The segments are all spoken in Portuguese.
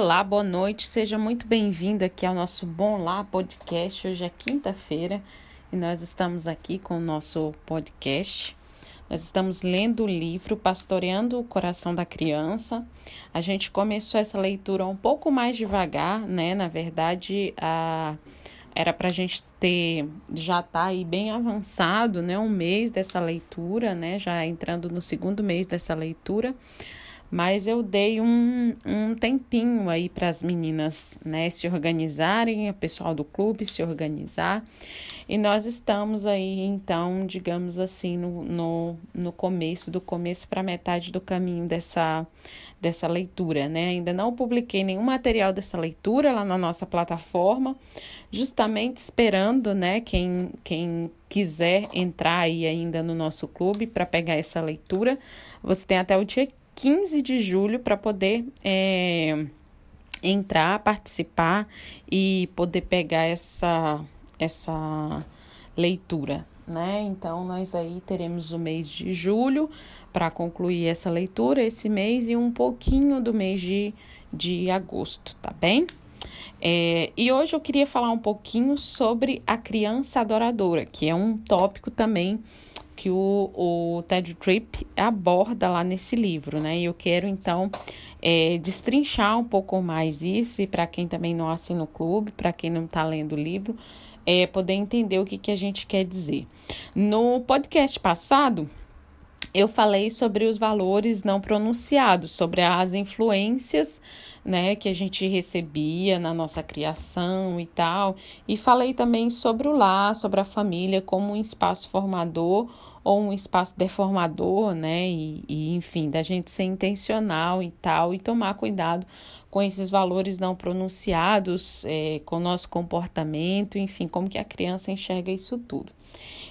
Olá, boa noite, seja muito bem-vindo aqui ao nosso Bom Lá podcast. Hoje é quinta-feira e nós estamos aqui com o nosso podcast. Nós estamos lendo o livro Pastoreando o Coração da Criança. A gente começou essa leitura um pouco mais devagar, né? Na verdade, a era para a gente ter já tá aí bem avançado, né? Um mês dessa leitura, né? Já entrando no segundo mês dessa leitura mas eu dei um, um tempinho aí para as meninas né, se organizarem, o pessoal do clube se organizar. E nós estamos aí, então, digamos assim, no, no, no começo, do começo para metade do caminho dessa, dessa leitura, né? Ainda não publiquei nenhum material dessa leitura lá na nossa plataforma, justamente esperando, né, quem, quem quiser entrar aí ainda no nosso clube para pegar essa leitura. Você tem até o dia 15 de julho para poder é, entrar, participar e poder pegar essa, essa leitura, né? Então, nós aí teremos o mês de julho para concluir essa leitura, esse mês e um pouquinho do mês de, de agosto, tá bem? É, e hoje eu queria falar um pouquinho sobre a criança adoradora, que é um tópico também que o, o Ted Tripp aborda lá nesse livro, né? E eu quero então é, destrinchar um pouco mais isso, e para quem também não assina o clube, para quem não está lendo o livro, é, poder entender o que, que a gente quer dizer. No podcast passado, eu falei sobre os valores não pronunciados, sobre as influências né, que a gente recebia na nossa criação e tal, e falei também sobre o lar, sobre a família como um espaço formador ou um espaço deformador, né? E, e, enfim, da gente ser intencional e tal, e tomar cuidado com esses valores não pronunciados, é, com o nosso comportamento, enfim, como que a criança enxerga isso tudo.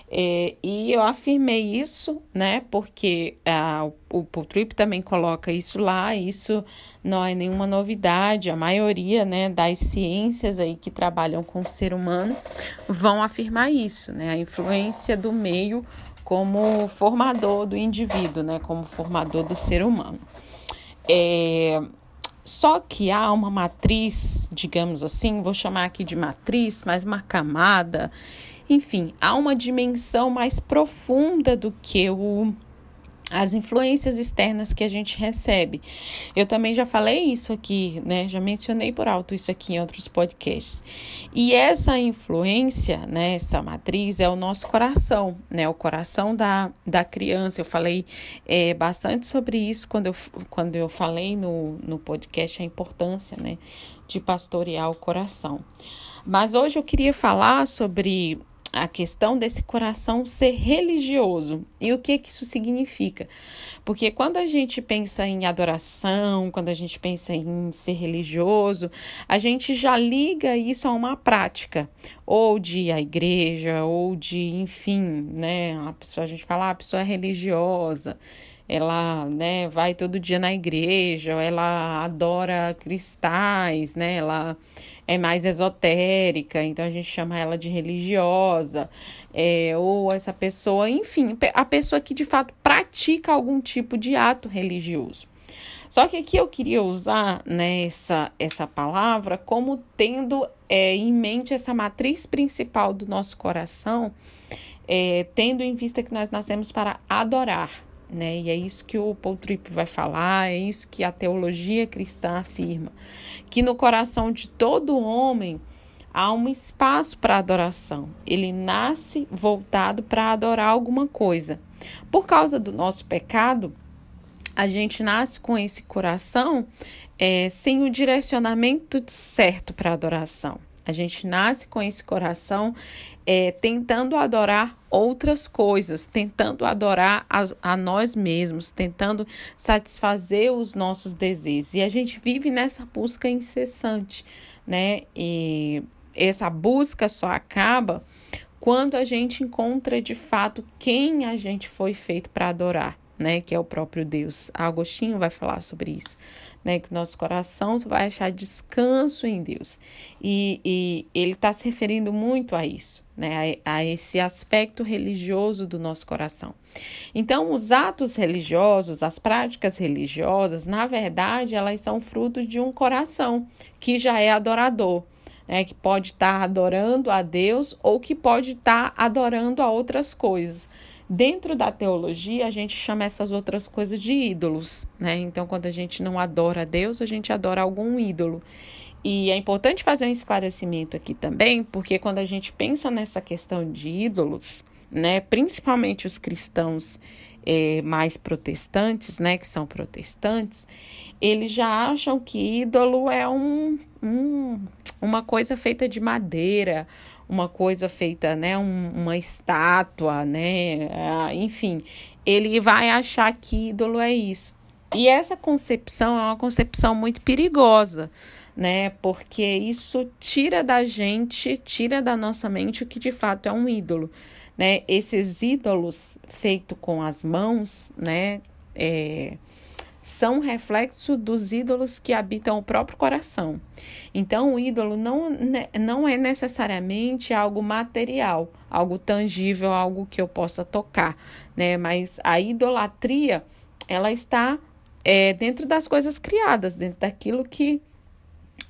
É, e eu afirmei isso, né? Porque a, o Paul Tripp também coloca isso lá, isso não é nenhuma novidade. A maioria né, das ciências aí que trabalham com o ser humano vão afirmar isso, né? A influência do meio como formador do indivíduo, né, como formador do ser humano. É, só que há uma matriz, digamos assim, vou chamar aqui de matriz, mais uma camada, enfim, há uma dimensão mais profunda do que o as influências externas que a gente recebe. Eu também já falei isso aqui, né? Já mencionei por alto isso aqui em outros podcasts. E essa influência, né, essa matriz é o nosso coração, né? O coração da, da criança. Eu falei é, bastante sobre isso quando eu, quando eu falei no, no podcast a importância, né, de pastorear o coração. Mas hoje eu queria falar sobre a questão desse coração ser religioso. E o que, que isso significa? Porque quando a gente pensa em adoração, quando a gente pensa em ser religioso, a gente já liga isso a uma prática, ou de à igreja, ou de, enfim, né? A pessoa a gente fala, ah, a pessoa é religiosa ela né, vai todo dia na igreja, ela adora cristais, né? Ela é mais esotérica, então a gente chama ela de religiosa, é, ou essa pessoa, enfim, a pessoa que de fato pratica algum tipo de ato religioso. Só que aqui eu queria usar né, essa, essa palavra como tendo é, em mente essa matriz principal do nosso coração, é, tendo em vista que nós nascemos para adorar, né? E é isso que o Paul Tripp vai falar, é isso que a teologia cristã afirma, que no coração de todo homem há um espaço para adoração. Ele nasce voltado para adorar alguma coisa. Por causa do nosso pecado, a gente nasce com esse coração é, sem o direcionamento certo para adoração. A gente nasce com esse coração é, tentando adorar outras coisas, tentando adorar a, a, nós mesmos, tentando satisfazer os nossos desejos. E a gente vive nessa busca incessante, né? E essa busca só acaba quando a gente encontra de fato quem a gente foi feito para adorar né, que é o próprio Deus. Agostinho vai falar sobre isso, né? Que nosso coração vai achar descanso em Deus. E, e ele está se referindo muito a isso, né? A, a, esse aspecto religioso do nosso coração. Então, os atos religiosos, as práticas religiosas, na verdade, elas são fruto de um coração que já é adorador. Né, que pode estar tá adorando a Deus ou que pode estar tá adorando a outras coisas. Dentro da teologia, a gente chama essas outras coisas de ídolos, né? Então, quando a gente não adora Deus, a gente adora algum ídolo. E é importante fazer um esclarecimento aqui também, porque quando a gente pensa nessa questão de ídolos, né, principalmente os cristãos é, mais protestantes, né, que são protestantes, eles já acham que ídolo é um, um, uma coisa feita de madeira, uma coisa feita, né, um, uma estátua, né, ah, enfim, ele vai achar que ídolo é isso. E essa concepção é uma concepção muito perigosa, né? Porque isso tira da gente, tira da nossa mente o que de fato é um ídolo, né? Esses ídolos feitos com as mãos, né? É, são reflexo dos ídolos que habitam o próprio coração. Então, o ídolo não, não é necessariamente algo material, algo tangível, algo que eu possa tocar, né? Mas a idolatria, ela está é, dentro das coisas criadas, dentro daquilo que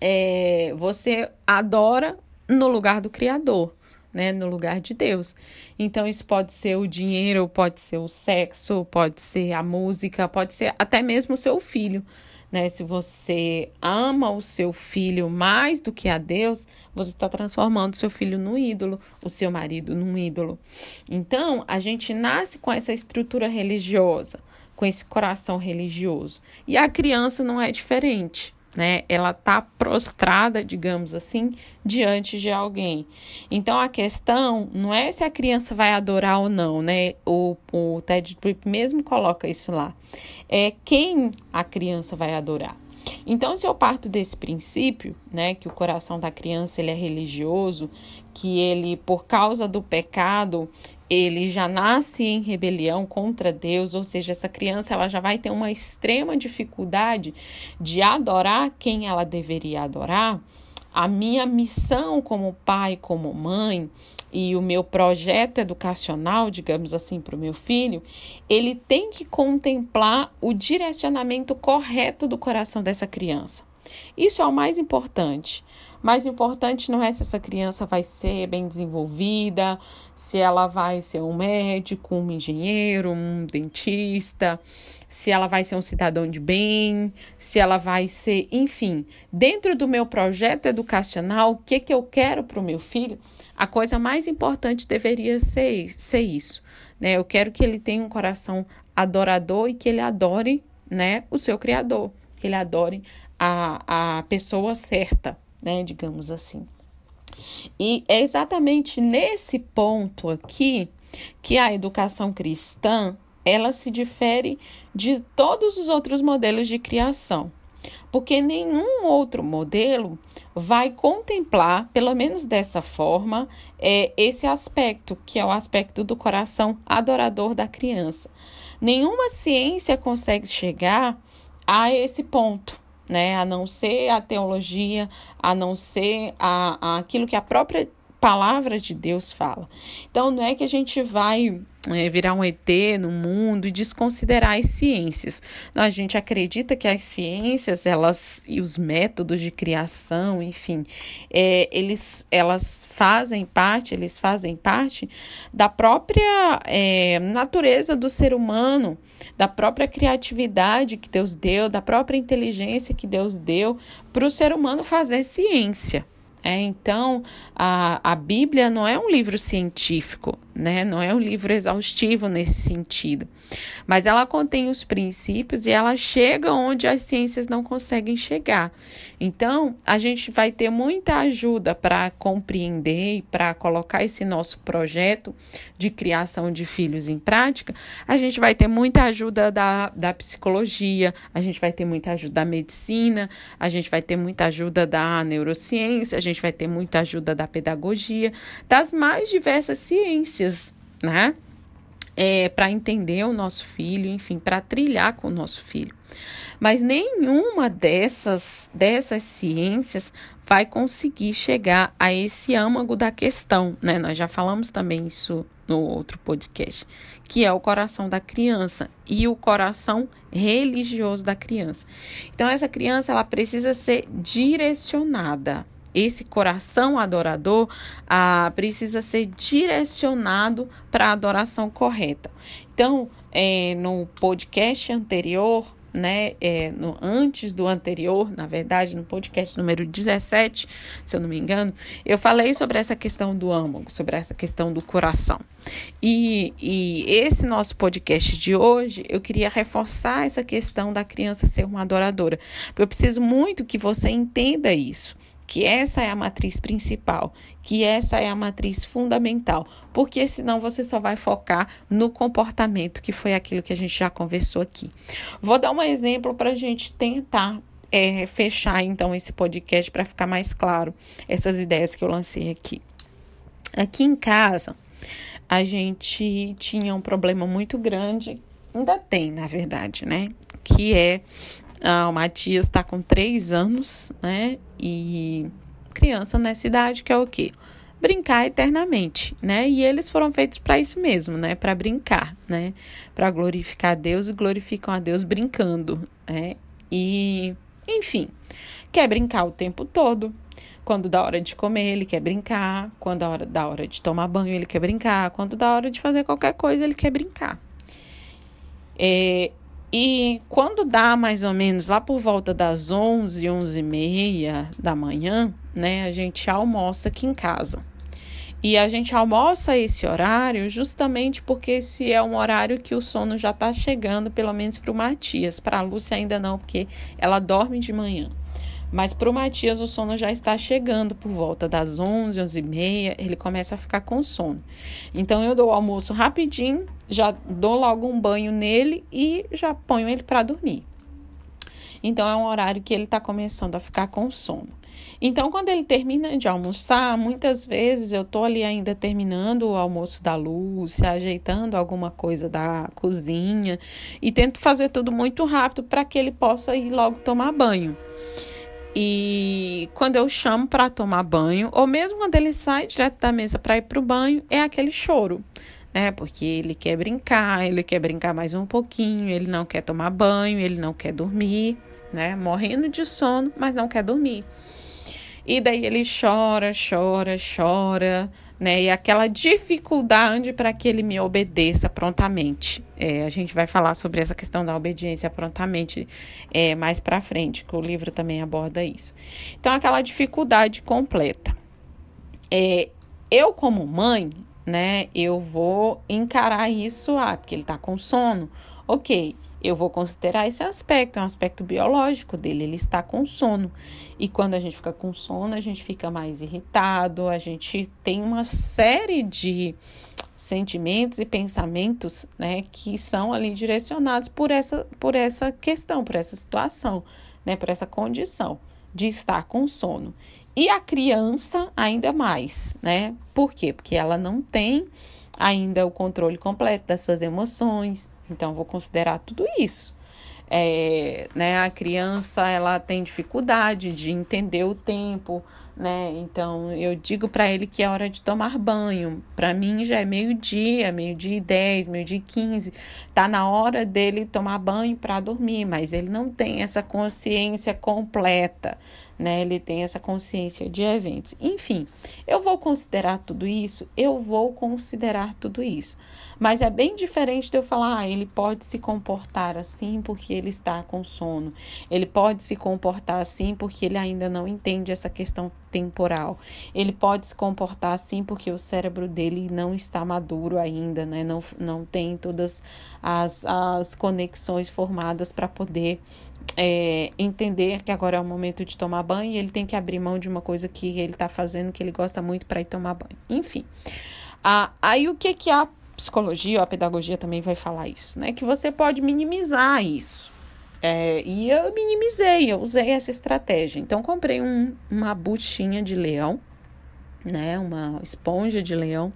é, você adora no lugar do Criador né, no lugar de Deus. Então, isso pode ser o dinheiro, pode ser o sexo, pode ser a música, pode ser até mesmo o seu filho. Né? Se você ama o seu filho mais do que a Deus, você está transformando o seu filho no ídolo, o seu marido num ídolo. Então, a gente nasce com essa estrutura religiosa, com esse coração religioso. E a criança não é diferente né? Ela tá prostrada, digamos assim, diante de alguém. Então a questão não é se a criança vai adorar ou não, né? O, o Ted Tripp mesmo coloca isso lá. É quem a criança vai adorar. Então, se eu parto desse princípio, né, que o coração da criança ele é religioso, que ele, por causa do pecado, ele já nasce em rebelião contra Deus, ou seja, essa criança ela já vai ter uma extrema dificuldade de adorar quem ela deveria adorar. A minha missão como pai, como mãe, e o meu projeto educacional, digamos assim, para o meu filho, ele tem que contemplar o direcionamento correto do coração dessa criança. Isso é o mais importante. Mais importante não é se essa criança vai ser bem desenvolvida, se ela vai ser um médico, um engenheiro, um dentista, se ela vai ser um cidadão de bem, se ela vai ser, enfim, dentro do meu projeto educacional, o que, que eu quero para o meu filho, a coisa mais importante deveria ser, ser isso. Né? Eu quero que ele tenha um coração adorador e que ele adore né, o seu Criador, que ele adore a, a pessoa certa, né, digamos assim. E é exatamente nesse ponto aqui que a educação cristã ela se difere de todos os outros modelos de criação, porque nenhum outro modelo vai contemplar, pelo menos dessa forma, é, esse aspecto, que é o aspecto do coração adorador da criança. Nenhuma ciência consegue chegar a esse ponto né? A não ser a teologia, a não ser a, a aquilo que a própria palavra de Deus fala. Então, não é que a gente vai é, virar um ET no mundo e desconsiderar as ciências. A gente acredita que as ciências, elas e os métodos de criação, enfim, é, eles, elas fazem parte, eles fazem parte da própria é, natureza do ser humano, da própria criatividade que Deus deu, da própria inteligência que Deus deu para o ser humano fazer ciência. É, então, a, a Bíblia não é um livro científico, né? Não é um livro exaustivo nesse sentido. Mas ela contém os princípios e ela chega onde as ciências não conseguem chegar. Então, a gente vai ter muita ajuda para compreender e para colocar esse nosso projeto de criação de filhos em prática. A gente vai ter muita ajuda da, da psicologia, a gente vai ter muita ajuda da medicina, a gente vai ter muita ajuda da neurociência, gente vai ter muita ajuda da pedagogia, das mais diversas ciências, né? é, para entender o nosso filho, enfim, para trilhar com o nosso filho. Mas nenhuma dessas, dessas ciências vai conseguir chegar a esse âmago da questão, né? Nós já falamos também isso no outro podcast, que é o coração da criança e o coração religioso da criança. Então essa criança ela precisa ser direcionada esse coração adorador ah, precisa ser direcionado para a adoração correta. Então, é, no podcast anterior, né, é, no, antes do anterior, na verdade, no podcast número 17, se eu não me engano, eu falei sobre essa questão do âmago, sobre essa questão do coração. E, e esse nosso podcast de hoje, eu queria reforçar essa questão da criança ser uma adoradora, eu preciso muito que você entenda isso que essa é a matriz principal, que essa é a matriz fundamental, porque senão você só vai focar no comportamento, que foi aquilo que a gente já conversou aqui. Vou dar um exemplo para a gente tentar é, fechar então esse podcast para ficar mais claro essas ideias que eu lancei aqui. Aqui em casa, a gente tinha um problema muito grande, ainda tem, na verdade, né? Que é ah, o Matias está com três anos, né? E criança nessa idade que é o quê? Brincar eternamente, né? E eles foram feitos para isso mesmo, né? Para brincar, né? Para glorificar a Deus e glorificam a Deus brincando, né? E, enfim, quer brincar o tempo todo. Quando dá hora de comer, ele quer brincar. Quando dá hora, dá hora de tomar banho, ele quer brincar. Quando dá hora de fazer qualquer coisa, ele quer brincar. É, e quando dá mais ou menos lá por volta das 11, 11 e meia da manhã, né, a gente almoça aqui em casa. E a gente almoça esse horário justamente porque esse é um horário que o sono já está chegando, pelo menos para o Matias. Para a Lúcia ainda não, porque ela dorme de manhã. Mas para o Matias o sono já está chegando por volta das 11, 11 e meia, ele começa a ficar com sono. Então eu dou o almoço rapidinho, já dou logo um banho nele e já ponho ele para dormir. Então é um horário que ele está começando a ficar com sono. Então, quando ele termina de almoçar, muitas vezes eu tô ali ainda terminando o almoço da Lúcia, ajeitando alguma coisa da cozinha e tento fazer tudo muito rápido para que ele possa ir logo tomar banho. E quando eu chamo para tomar banho, ou mesmo quando ele sai direto da mesa para ir para o banho, é aquele choro, né? Porque ele quer brincar, ele quer brincar mais um pouquinho, ele não quer tomar banho, ele não quer dormir, né? Morrendo de sono, mas não quer dormir. E daí ele chora, chora, chora, né? E aquela dificuldade para que ele me obedeça prontamente. É, a gente vai falar sobre essa questão da obediência prontamente é, mais para frente, que o livro também aborda isso. Então, aquela dificuldade completa. É, eu, como mãe, né, eu vou encarar isso, ah, porque ele está com sono. Ok, eu vou considerar esse aspecto, é um aspecto biológico dele, ele está com sono. E quando a gente fica com sono, a gente fica mais irritado, a gente tem uma série de sentimentos e pensamentos, né, que são ali direcionados por essa por essa questão, por essa situação, né, por essa condição de estar com sono. E a criança ainda mais, né? Por quê? Porque ela não tem ainda o controle completo das suas emoções, então, vou considerar tudo isso. É, né, a criança ela tem dificuldade de entender o tempo, né? Então eu digo para ele que é hora de tomar banho. Para mim já é meio-dia, meio-dia e 10, meio-dia e 15. Tá na hora dele tomar banho para dormir, mas ele não tem essa consciência completa, né? Ele tem essa consciência de eventos. Enfim, eu vou considerar tudo isso, eu vou considerar tudo isso. Mas é bem diferente de eu falar, ah, ele pode se comportar assim porque ele está com sono. Ele pode se comportar assim porque ele ainda não entende essa questão temporal. Ele pode se comportar assim porque o cérebro dele não está maduro ainda, né? Não, não tem todas as, as conexões formadas para poder é, entender que agora é o momento de tomar banho e ele tem que abrir mão de uma coisa que ele está fazendo que ele gosta muito para ir tomar banho. Enfim. Ah, aí o que, que a psicologia a pedagogia também vai falar isso, né? Que você pode minimizar isso. É, e eu minimizei, eu usei essa estratégia. Então, comprei um, uma buchinha de leão, né? Uma esponja de leão.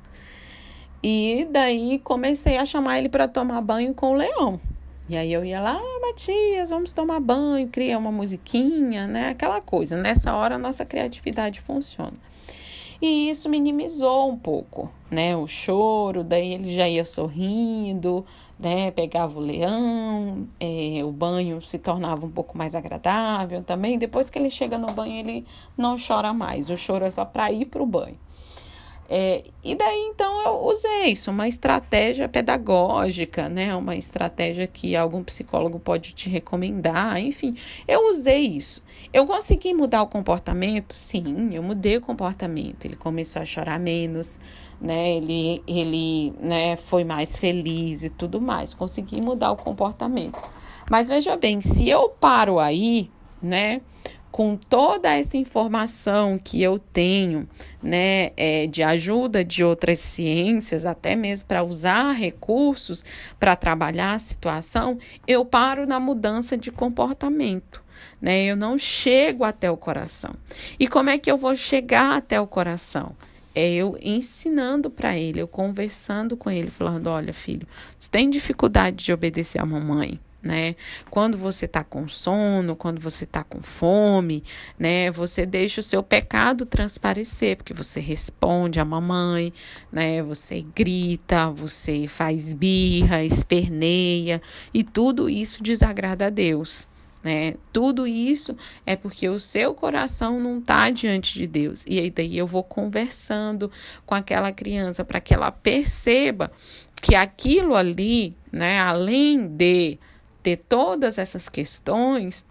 E daí comecei a chamar ele para tomar banho com o leão. E aí eu ia lá, ah, Matias, vamos tomar banho, cria uma musiquinha, né? Aquela coisa. Nessa hora a nossa criatividade funciona. E isso minimizou um pouco, né? O choro, daí ele já ia sorrindo, né? Pegava o leão, é, o banho se tornava um pouco mais agradável também. Depois que ele chega no banho, ele não chora mais. O choro é só para ir para o banho. É, e daí então eu usei isso, uma estratégia pedagógica, né? Uma estratégia que algum psicólogo pode te recomendar, enfim, eu usei isso. Eu consegui mudar o comportamento? Sim, eu mudei o comportamento. Ele começou a chorar menos, né? Ele, ele né, foi mais feliz e tudo mais. Consegui mudar o comportamento. Mas veja bem, se eu paro aí, né? Com toda essa informação que eu tenho, né, é, de ajuda de outras ciências, até mesmo para usar recursos para trabalhar a situação, eu paro na mudança de comportamento. Né? Eu não chego até o coração. E como é que eu vou chegar até o coração? É eu ensinando para ele, eu conversando com ele, falando: olha, filho, você tem dificuldade de obedecer a mamãe né? Quando você está com sono, quando você está com fome, né? Você deixa o seu pecado transparecer, porque você responde à mamãe, né? Você grita, você faz birra, esperneia, e tudo isso desagrada a Deus. Né? Tudo isso é porque o seu coração não está diante de Deus. E aí daí eu vou conversando com aquela criança para que ela perceba que aquilo ali, né, além de ter todas essas questões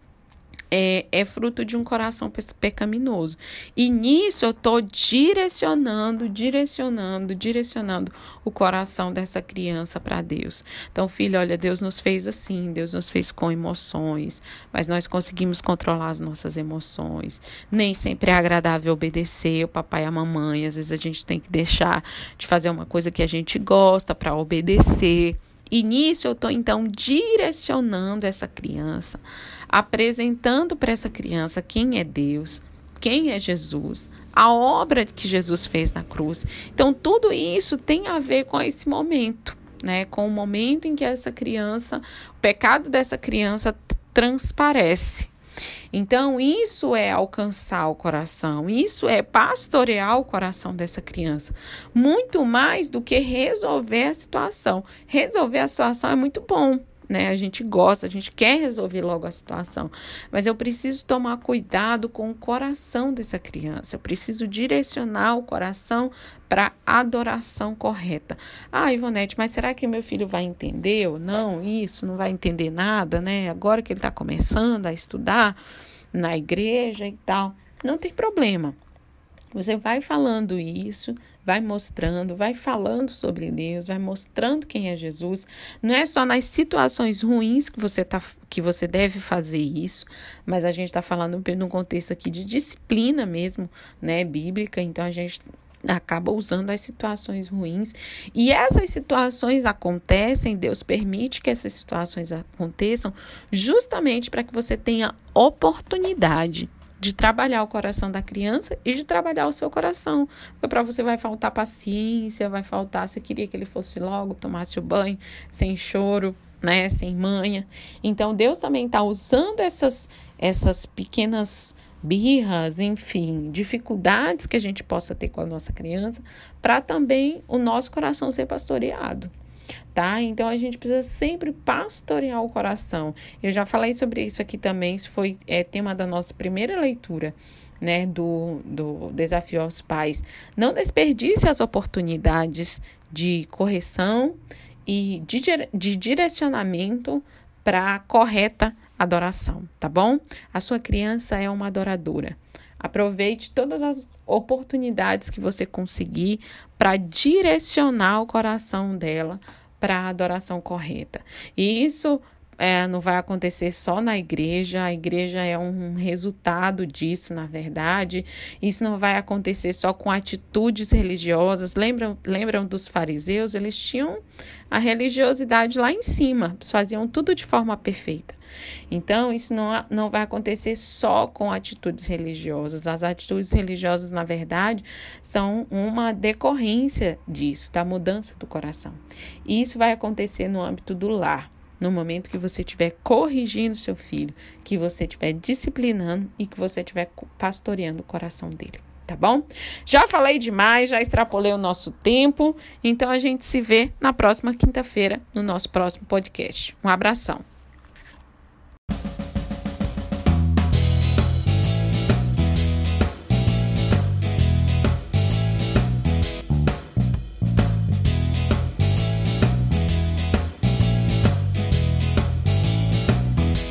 é, é, fruto de um coração pecaminoso. E nisso eu estou direcionando, direcionando, direcionando o coração dessa criança para Deus. Então, filho, olha, Deus nos fez assim, Deus nos fez com emoções, mas nós conseguimos controlar as nossas emoções. Nem sempre é agradável obedecer o papai e a mamãe. Às vezes a gente tem que deixar de fazer uma coisa que a gente gosta para obedecer. E nisso eu estou então direcionando essa criança, apresentando para essa criança quem é Deus, quem é Jesus, a obra que Jesus fez na cruz. Então tudo isso tem a ver com esse momento, né? Com o momento em que essa criança, o pecado dessa criança transparece. Então, isso é alcançar o coração, isso é pastorear o coração dessa criança, muito mais do que resolver a situação. Resolver a situação é muito bom, né? A gente gosta, a gente quer resolver logo a situação, mas eu preciso tomar cuidado com o coração dessa criança. Eu preciso direcionar o coração para adoração correta. Ah, Ivonete, mas será que meu filho vai entender ou não? Isso não vai entender nada, né? Agora que ele está começando a estudar na igreja e tal, não tem problema. Você vai falando isso, vai mostrando, vai falando sobre Deus, vai mostrando quem é Jesus. Não é só nas situações ruins que você tá, que você deve fazer isso, mas a gente está falando num contexto aqui de disciplina mesmo, né, bíblica. Então a gente acaba usando as situações ruins. E essas situações acontecem, Deus permite que essas situações aconteçam justamente para que você tenha oportunidade de trabalhar o coração da criança e de trabalhar o seu coração. Porque para você vai faltar paciência, vai faltar, você queria que ele fosse logo, tomasse o banho, sem choro, né, sem manha. Então Deus também está usando essas essas pequenas birras, enfim, dificuldades que a gente possa ter com a nossa criança, para também o nosso coração ser pastoreado tá? Então a gente precisa sempre pastorear o coração. Eu já falei sobre isso aqui também, isso foi é, tema da nossa primeira leitura. Né, do, do desafio aos pais. Não desperdice as oportunidades de correção e de, de direcionamento para correta adoração, tá bom? A sua criança é uma adoradora. Aproveite todas as oportunidades que você conseguir para direcionar o coração dela para a adoração correta. E isso é, não vai acontecer só na igreja, a igreja é um resultado disso, na verdade. Isso não vai acontecer só com atitudes religiosas. Lembram, lembram dos fariseus? Eles tinham a religiosidade lá em cima, faziam tudo de forma perfeita. Então, isso não, não vai acontecer só com atitudes religiosas. As atitudes religiosas, na verdade, são uma decorrência disso, da mudança do coração. E isso vai acontecer no âmbito do lar no momento que você estiver corrigindo seu filho, que você estiver disciplinando e que você estiver pastoreando o coração dele. Tá bom? Já falei demais, já extrapolei o nosso tempo, então a gente se vê na próxima quinta-feira no nosso próximo podcast. Um abração.